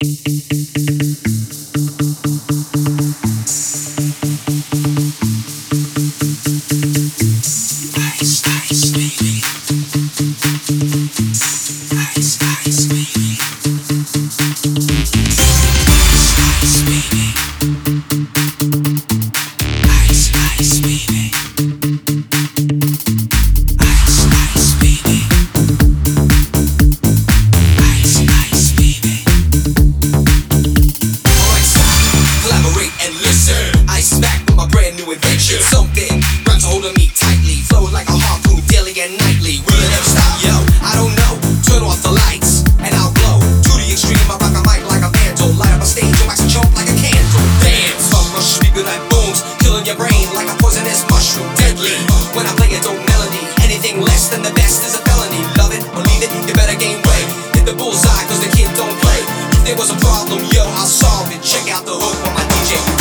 Mm-hmm. holding me tightly, flowing like a harpoon daily and nightly. Will it ever stop? Yo, I don't know. Turn off the lights and I'll glow to the extreme. I rock a mic like a vandal, light up a stage, and wax a chump like a candle. Damn, fuck my speaker that booms, killing your brain like a poisonous mushroom, deadly. When I play a dope melody, anything less than the best is a felony. Love it believe it, you better gain weight. Hit the bullseye, cause the kid don't play. If there was a problem, yo, I'll solve it. Check out the hook on my DJ.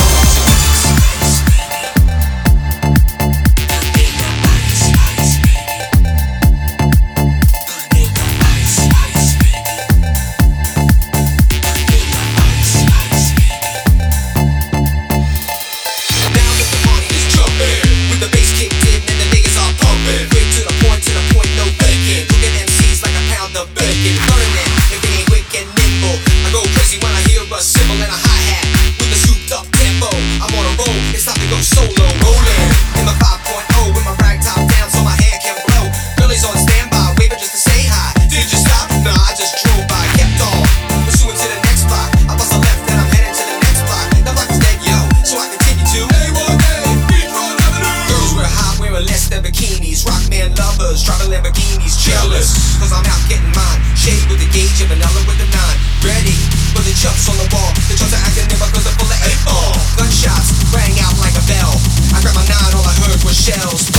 shells.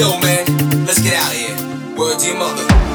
Yo, man, let's get out of here. Word to your mother.